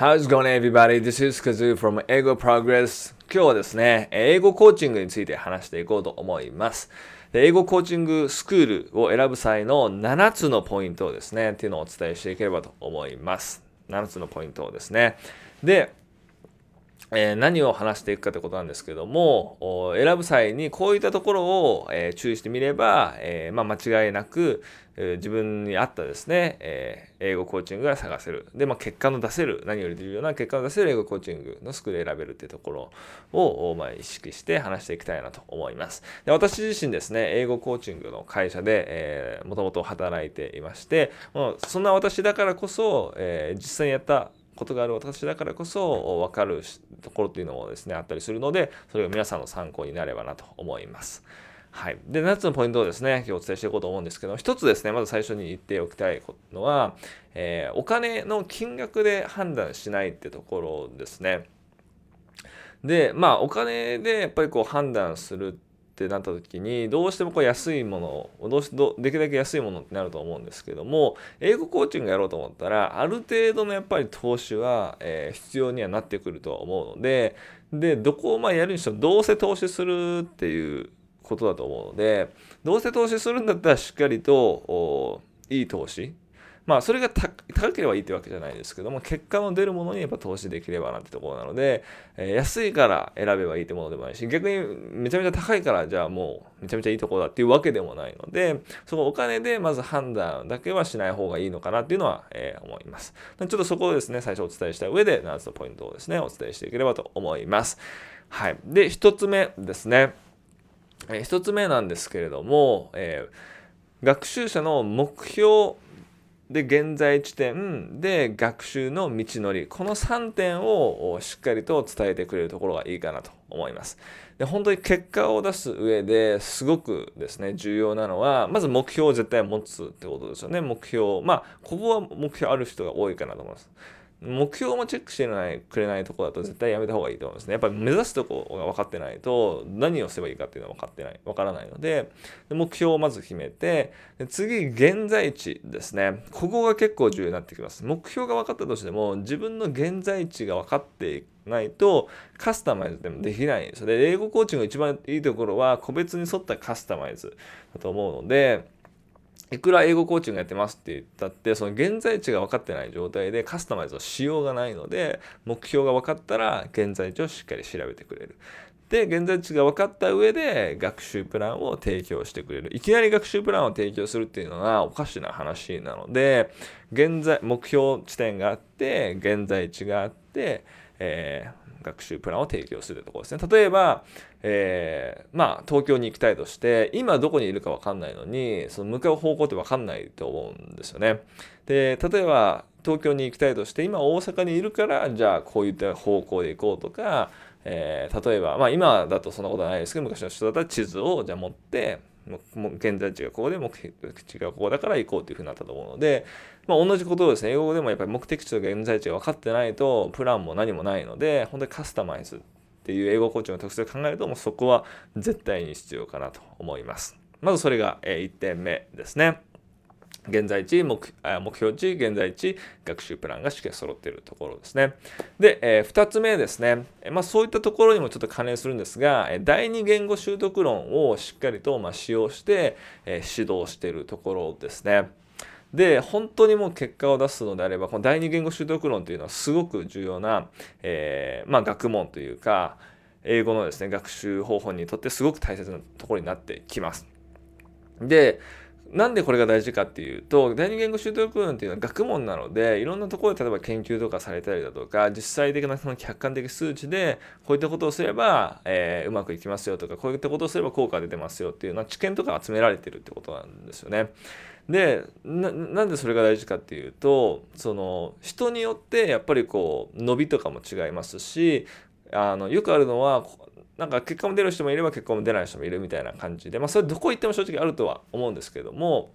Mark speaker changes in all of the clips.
Speaker 1: How's going everybody? This is Kazoo from 英語 Progress 今日はですね、英語コーチングについて話していこうと思います。で英語コーチングスクールを選ぶ際の7つのポイントをですね、っていうのをお伝えしていければと思います。7つのポイントをですね。で、え、何を話していくかということなんですけども、選ぶ際にこういったところを、え、注意してみれば、え、ま、間違いなく、え自分に合ったですね、え英語コーチングが探せる。で、まあ、結果の出せる、何より重要な結果の出せる英語コーチングのスクール選べるっていうところを、ま、意識して話していきたいなと思います。で私自身ですね、英語コーチングの会社で、えもともと働いていまして、もうそんな私だからこそ、え実際にやったことがある私だからこそ分かるところっていうのもですねあったりするのでそれが皆さんの参考になればなと思います。はい。で、7つのポイントをですね、今日お伝えしていこうと思うんですけど、一つですね、まず最初に言っておきたいのは、えー、お金の金額で判断しないってところですね。で、まあ、お金でやっぱりこう判断するってってなった時にどうしてもこう安いものをどうしどできるだけ安いものってなると思うんですけども英語コーチングやろうと思ったらある程度のやっぱり投資は、えー、必要にはなってくると思うのででどこをまあやるにしてもどうせ投資するっていうことだと思うのでどうせ投資するんだったらしっかりといい投資まあそれが高ければいいってわけじゃないですけども結果の出るものにやっぱ投資できればなってところなので、え、安いから選べばいいってものでもないし逆にめちゃめちゃ高いからじゃあもうめちゃめちゃいいところだっていうわけでもないのでそのお金でまず判断だけはしない方がいいのかなっていうのは、え、思います。ちょっとそこをですね最初お伝えした上で7つのポイントをですねお伝えしていければと思います。はい。で1つ目ですね、え、1つ目なんですけれども、えー、学習者の目標で現在地点で学習の道のりこの3点をしっかりと伝えてくれるところがいいかなと思います。で本当に結果を出す上ですごくですね重要なのはまず目標を絶対持つってことですよね目標まあここは目標ある人が多いかなと思います。目標もチェックしてないくれないとこだと絶対やめた方がいいと思うんですね。やっぱり目指すとこが分かってないと何をすればいいかっていうのは分かってない、分からないので、目標をまず決めて、次、現在地ですね。ここが結構重要になってきます。目標が分かったとしても、自分の現在地が分かっていないとカスタマイズでもできないんですよ。で、英語コーチングの一番いいところは個別に沿ったカスタマイズだと思うので、いくら英語コーチングやってますって言ったって、その現在地が分かってない状態でカスタマイズをしようがないので、目標が分かったら現在地をしっかり調べてくれる。で、現在地が分かった上で学習プランを提供してくれる。いきなり学習プランを提供するっていうのはおかしな話なので、現在、目標地点があって、現在地があって、えー学習プランを提供するところですね。例えば、えー、まあ、東京に行きたいとして、今どこにいるかわかんないのに、その向かう方向ってわかんないと思うんですよね。で、例えば、東京に行きたいとして、今大阪にいるから、じゃあこういった方向で行こうとか、えー、例えば、まあ今だとそんなことはないですけど、昔の人だったら地図をじゃあ持って、現在地がここで目的地がここだから行こうというふうになったと思うので、まあ、同じことをですね英語でもやっぱり目的地と現在地が分かってないとプランも何もないので本当にカスタマイズっていう英語コーチの特性を考えるともうそこは絶対に必要かなと思います。まずそれが1点目ですね。現在地目、標値、現在地、学習プランがしっかり揃っているところですね。で、えー、2つ目ですね。まあ、そういったところにもちょっと関連するんですが、第二言語習得論をしっかりとま使用して、えー、指導しているところですね。で、本当にもう結果を出すのであれば、この第二言語習得論というのはすごく重要な、えー、まあ、学問というか、英語のですね、学習方法にとってすごく大切なところになってきます。で、なんでこれが大事かっていうと、第二言語習得論っていうのは学問なので、いろんなところで例えば研究とかされたりだとか、実際的なその客観的数値で、こういったことをすれば、えー、うまくいきますよとか、こういったことをすれば効果が出てますよっていうのは知見とか集められてるってことなんですよね。でなんでそれが大事かっていうとその人によってやっぱりこう伸びとかも違いますしあのよくあるのはなんか結果も出る人もいれば結果も出ない人もいるみたいな感じで、まあ、それどこ行っても正直あるとは思うんですけども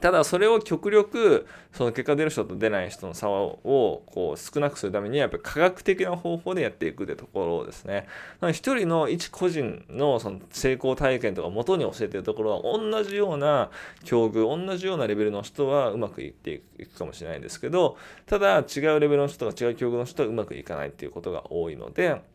Speaker 1: ただそれを極力その結果出る人と出ない人の差をこう少なくするためにはやっぱり科学的な方法でやっていくってところですね。一人の一個人のその成功体験とか元に教えてるところは同じような境遇同じようなレベルの人はうまくいっていくかもしれないんですけどただ違うレベルの人とか違う境遇の人はうまくいかないっていうことが多いので。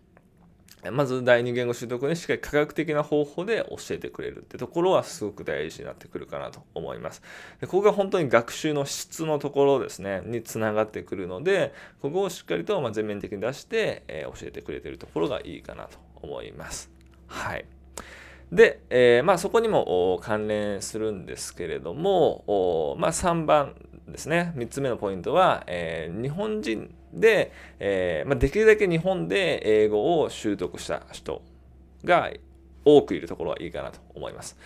Speaker 1: まず第二言語習得にしっかり科学的な方法で教えてくれるってところはすごく大事になってくるかなと思います。でここが本当に学習の質のところですね、につながってくるので、ここをしっかりと全面的に出して、えー、教えてくれてるところがいいかなと思います。はい。で、えー、まあそこにも関連するんですけれども、まあ3番ですね、3つ目のポイントは、えー、日本人で、えー、まあ、できるだけ日本で英語を習得した人が多くいるところはいいかなと思います。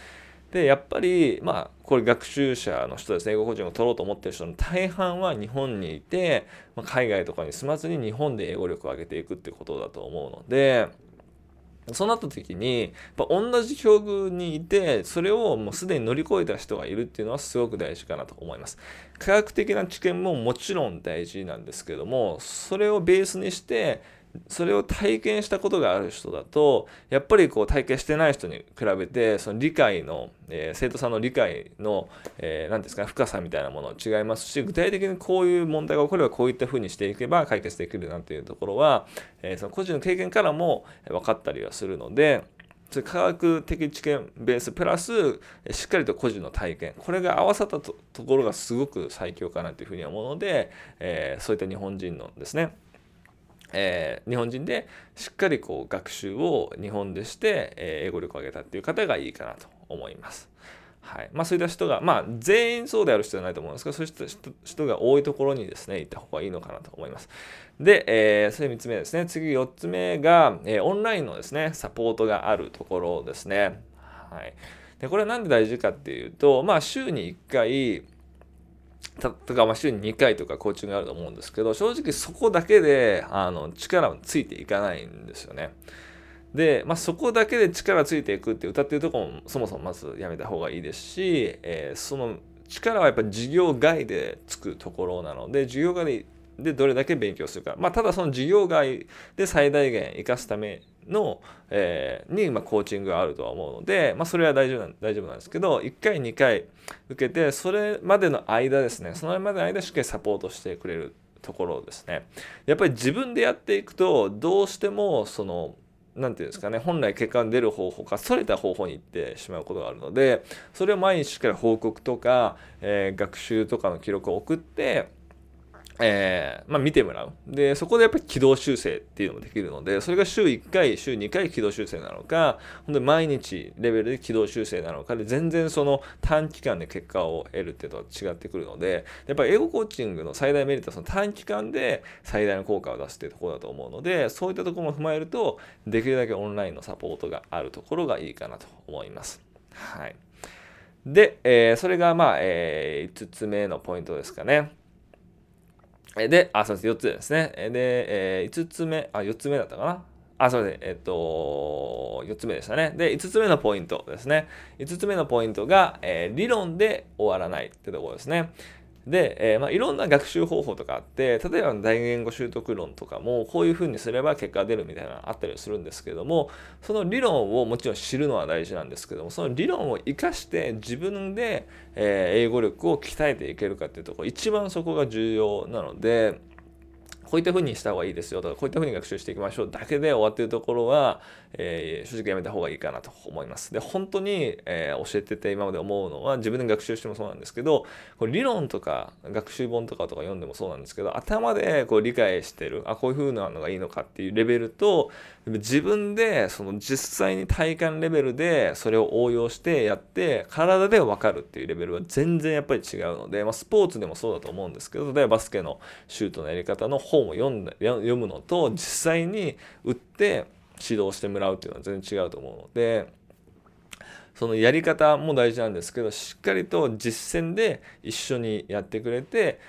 Speaker 1: で、やっぱり、まあ、これ学習者の人ですね、英語コーチングを取ろうと思ってる人の大半は日本にいて、まあ、海外とかに住まずに日本で英語力を上げていくってことだと思うので、そうなった時に、やっぱ同じ境遇にいて、それをもうすでに乗り越えた人がいるっていうのはすごく大事かなと思います。科学的な知見ももちろん大事なんですけども、それをベースにして、それを体験したことがある人だとやっぱりこう体験してない人に比べてその理解の、えー、生徒さんの理解の何、えー、ですか深さみたいなもの違いますし具体的にこういう問題が起こればこういったふうにしていけば解決できるなんていうところは、えー、その個人の経験からも分かったりはするので。科学的知見ベースプラスしっかりと個人の体験これが合わさったところがすごく最強かなというふうに思うので、えー、そういった日本人のですねえー、日本人でしっかりこう学習を日本でして、え、英語力を上げたっていう方がいいかなと思います。はいまあ、そういった人が、まあ、全員そうである人じゃないと思うんですけど、そういった人が多いところにですね、行った方がいいのかなと思います。で、えー、それ3つ目ですね。次4つ目が、えー、オンラインのですね、サポートがあるところですね。はい。で、これは何で大事かっていうと、まあ、週に1回、とか、まあ、週に2回とかコーチングがあると思うんですけど、正直そこだけで、あの、力はついていかないんですよね。で、まあ、そこだけで力ついていくって歌ってるとこもそもそもまずやめた方がいいですし、えー、その力はやっぱり授業外でつくところなので、授業外でどれだけ勉強するか。まあ、ただその授業外で最大限活かすための、えー、に、まあ、コーチングがあるとは思うので、まあ、それは大丈夫な大丈夫なんですけど1回2回受けてそれまでの間ですねそのまでの間しっかりサポートしてくれるところですね。やっぱり自分でやっていくとどうしてもその何て言うんですかね本来結果が出る方法かそれた方法に行ってしまうことがあるのでそれを毎日しっかり報告とか、えー、学習とかの記録を送ってえー、まあ、見てもらう。で、そこでやっぱり軌道修正っていうのもできるので、それが週1回、週2回軌道修正なのか、本当に毎日レベルで軌道修正なのかで、全然その短期間で結果を得るっていうのは違ってくるので、やっぱり英語コーチングの最大メリットはその短期間で最大の効果を出すっていうところだと思うので、そういったところも踏まえると、できるだけオンラインのサポートがあるところがいいかなと思います。はい。で、えー、それがまあ、えー、5つ目のポイントですかね。で、あ、そうです。4つですね。で、えー、5つ目、あ、4つ目だったかな。あ、そうです。えっと、4つ目でしたね。で、5つ目のポイントですね。5つ目のポイントが、えー、理論で終わらないってところですね。で、えー、まあ、いろんな学習方法とかあって、例えば大言語習得論とかも、こういうふうにすれば結果が出るみたいなのあったりするんですけども、その理論をもちろん知るのは大事なんですけども、その理論を生かして自分で、えー、英語力を鍛えていけるかっていうところ、一番そこが重要なので、こういった風にした方がいいですよとか、こういった風に学習していきましょうだけで終わってるところは、えー、正直やめた方がいいかなと思います。で、本当に、えー、教えてて今まで思うのは、自分で学習してもそうなんですけど、これ理論とか学習本とかとか読んでもそうなんですけど、頭でこう理解してる、あ、こういう風なのがいいのかっていうレベルと、自分でその実際に体感レベルでそれを応用してやって体で分かるっていうレベルは全然やっぱり違うので、まあ、スポーツでもそうだと思うんですけど例えばバスケのシュートのやり方の本を読んだ読むのと実際に打って指導してもらうっていうのは全然違うと思うので。そのやり方も大事なんですけどしっかりと実践で一緒にやってくれて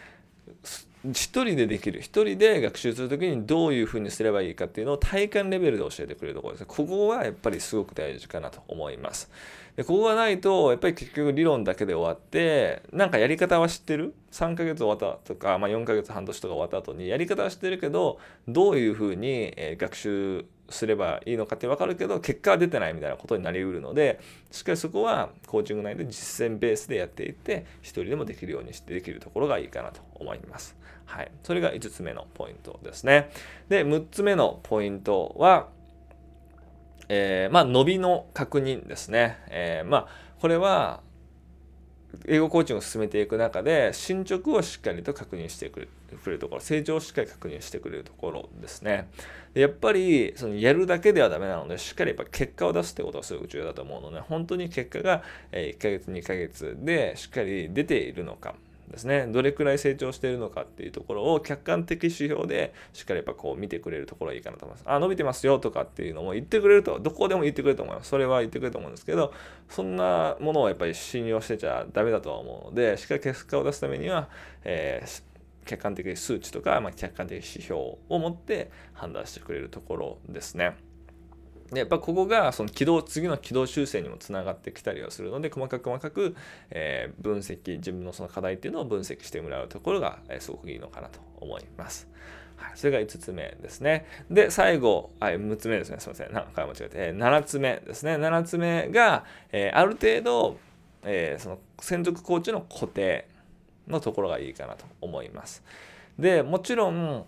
Speaker 1: 一人でできる一人で学習する時にどういうふうにすればいいかっていうのを体感レベルで教えてくれるところですここはやっぱりすごく大事かなと思います。でここがないとやっぱり結局理論だけで終わってなんかやり方は知ってる？3ヶ月終わったとか、まあ、4ヶ月半年とか終わった後にやり方は知ってるけどどういうふうに学習すればいいのかって分かるけど結果は出てないみたいなことになりうるのでしっかりそこはコーチング内で実践ベースでやっていって一人でもできるようにしてできるところがいいかなと思います。はい。それが5つ目のポイントですね。で、6つ目のポイントは、えー、まあ、伸びの確認ですね。えー、まあ、これは、英語コーチングを進めていく中で進捗をしっかりと確認してくれるところ成長をしっかり確認してくれるところですねやっぱりそのやるだけではダメなのでしっかりやっぱ結果を出すってことがすごく重要だと思うので本当に結果が1ヶ月2ヶ月でしっかり出ているのかですねどれくらい成長しているのかっていうところを客観的指標でしっかりやっぱこう見てくれるところがいいかなと思います。あ、伸びてますよとかっていうのも言ってくれると、どこでも言ってくれると思います。それは言ってくれると思うんですけど、そんなものをやっぱり信用してちゃダメだとは思うので、しっかり結果を出すためには、えー、客観的数値とか、まあ、客観的指標を持って判断してくれるところですね。でやっぱここがその軌道次の軌道修正にもつながってきたりはするので細かく細かく、えー、分析自分のその課題っていうのを分析してもらうところが、えー、すごくいいのかなと思います。はい、それが5つ目ですね。で、最後、はい、6つ目ですね。すみません。何回間違えて、えー、7つ目ですね。7つ目が、えー、ある程度、えー、その専属コーチの固定のところがいいかなと思います。で、もちろん、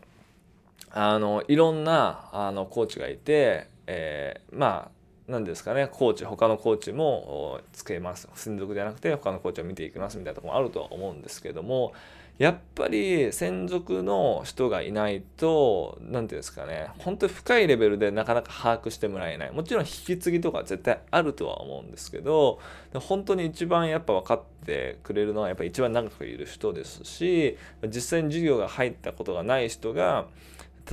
Speaker 1: あの、いろんなあのコーチがいて、えー、まあ何ですかねコーチ他のコーチもつけます専属じゃなくて他のコーチを見ていきますみたいなとこもあるとは思うんですけどもやっぱり専属の人がいないと何て言うんですかね。本当に深いレベルでなかなか把握してもらえない。もちろん引き継ぎとか絶対あるとは思うんですけど本当に一番やっぱ分かってくれるのはやっぱり一番長くいる人ですし実際に授業が入ったことがない人が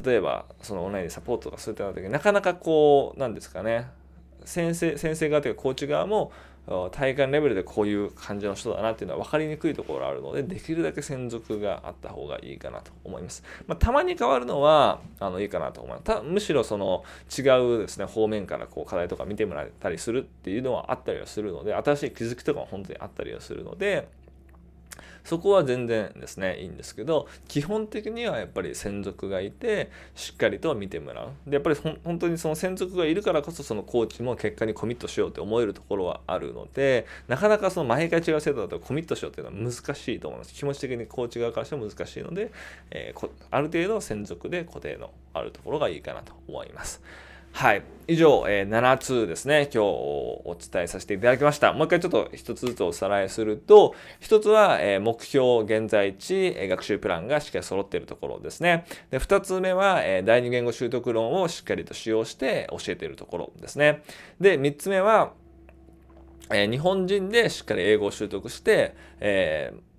Speaker 1: 例えばそのオンラインでサポートとかするってなった時なかなかこうなんですかね。先生先生側というかコーチ側も体感レベルでこういう感じの人だなっていうのは分かりにくいところがあるのでできるだけ専属があった方がいいかなと思います。まあ、たまに変わるのはあのいいかなと思いますた。むしろその違うですね方面からこう課題とか見てもらえたりするっていうのはあったりはするので新しい気づきとかも本当にあったりはするのでそこは全然ですねいいんですけど基本的にはやっぱり専属がいてしっかりと見てもらうでやっぱり本当にその専属がいるからこそそのコーチも結果にコミットしようって思えるところはあるのでなかなかその毎回違う制度だとコミットしようっていうのは難しいと思います気持ち的にコーチ側からしても難しいので、えー、ある程度専属で固定のあるところがいいかなと思います。はい。以上、えー、7つですね、今日お伝えさせていただきました。もう一回ちょっと一つずつおさらいすると、一つは、えー、目標、現在地、えー、学習プランがしっかり揃っているところですね。で、二つ目は、えー、第二言語習得論をしっかりと使用して教えているところですね。で、三つ目は、えー、日本人でしっかり英語を習得して、えー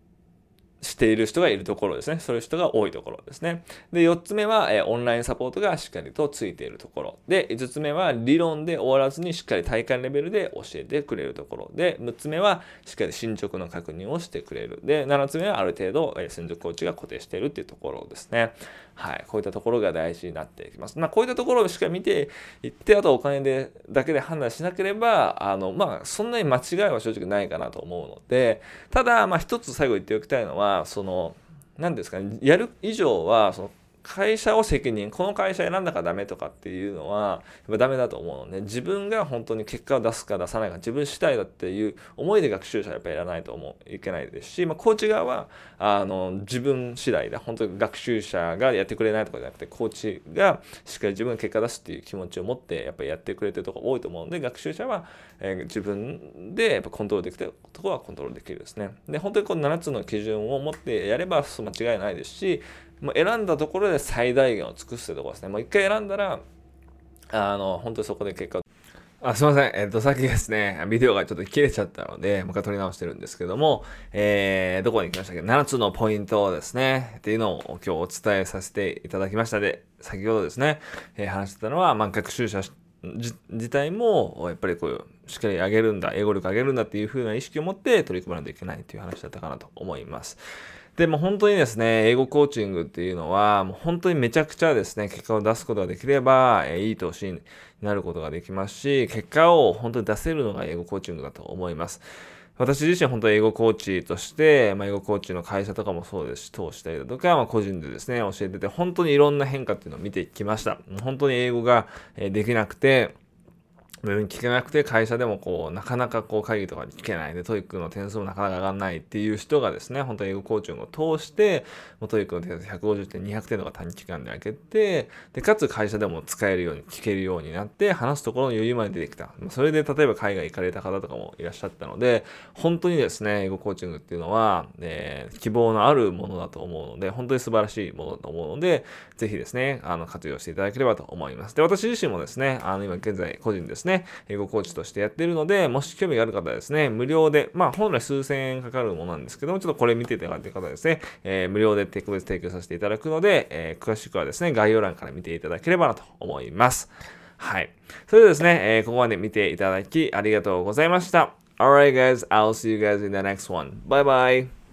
Speaker 1: している人がいるところですね。そういう人が多いところですね。で、4つ目は、えオンラインサポートがしっかりとついているところ。で、5つ目は理論で終わらずにしっかり体感レベルで教えてくれるところ。で、6つ目はしっかり進捗の確認をしてくれる。で、7つ目はある程度、え専属コーチが固定しているっていうところですね。はい。こういったところが大事になっていきます。まあ、こういったところをしか見ていって、あとお金でだけで判断しなければ、あの、まあ、そんなに間違いは正直ないかなと思うので、ただ、まあ、一つ最後言っておきたいのは、その、何ですかね、やる以上は、その、会社を責任、この会社選んだからダメとかっていうのは、やっぱダメだと思うので、自分が本当に結果を出すか出さないか、自分次第だっていう思いで学習者はやっぱりやらないと思う、いけないですし、まあ、コーチ側は、あの、自分次第だ。本当に学習者がやってくれないとかじゃなくて、コーチがしっかり自分が結果出すっていう気持ちを持って、やっぱりやってくれてるとこ多いと思うので、学習者は、えー、自分でやっぱコントロールできてるところはコントロールできるですね。で、本当にこの7つの基準を持ってやれば間違いないですし、もう選んだところで最大限を尽くすってところですね。もう一回選んだら、あの、本当にそこで結果あすいません。えっ、ー、と、さっきですね、ビデオがちょっと切れちゃったので、もう一回撮り直してるんですけども、えー、どこに行きましたっけ ?7 つのポイントですね、っていうのを今日お伝えさせていただきましたで、先ほどですね、えー、話してたのは、まあ、学習者自体も、やっぱりこういう、しっかり上げるんだ、英語力上げるんだっていう風な意識を持って取り組まないといけないっていう話だったかなと思います。で、も本当にですね、英語コーチングっていうのは、もう本当にめちゃくちゃですね、結果を出すことができれば、えー、いい投資になることができますし、結果を本当に出せるのが英語コーチングだと思います。私自身本当に英語コーチとして、まあ、英語コーチの会社とかもそうですし、通したりだとか、まあ、個人でですね、教えてて、本当にいろんな変化っていうのを見てきました。本当に英語ができなくて、聞けなくて会社でもこうなかなかこう会議とかに聞けないで TOEIC の点数もなかなか上がらないっていう人がですね本当に英語コーチングを通してもう TOEIC の点数150点200点とか短期間で上げてでかつ会社でも使えるように聞けるようになって話すところの余裕まで出てきた。それで例えば海外行かれた方とかもいらっしゃったので本当にですね英語コーチングっていうのは、えー、希望のあるものだと思うので本当に素晴らしいものだと思うのでぜひですねあの活用していただければと思います。で私自身もですねあの今現在個人ですね英語コーチとしてやってるので、もし興味がある方はですね、無料で、まあ本来数千円かかるものなんですけども、ちょっとこれ見ていただいてる方はですね、えー、無料で特別提供させていただくので、えー、詳しくはですね、概要欄から見ていただければなと思います。はい。それではですね、えー、ここまで見ていただきありがとうございました。Alright guys, I'll see you guys in the next one. Bye bye!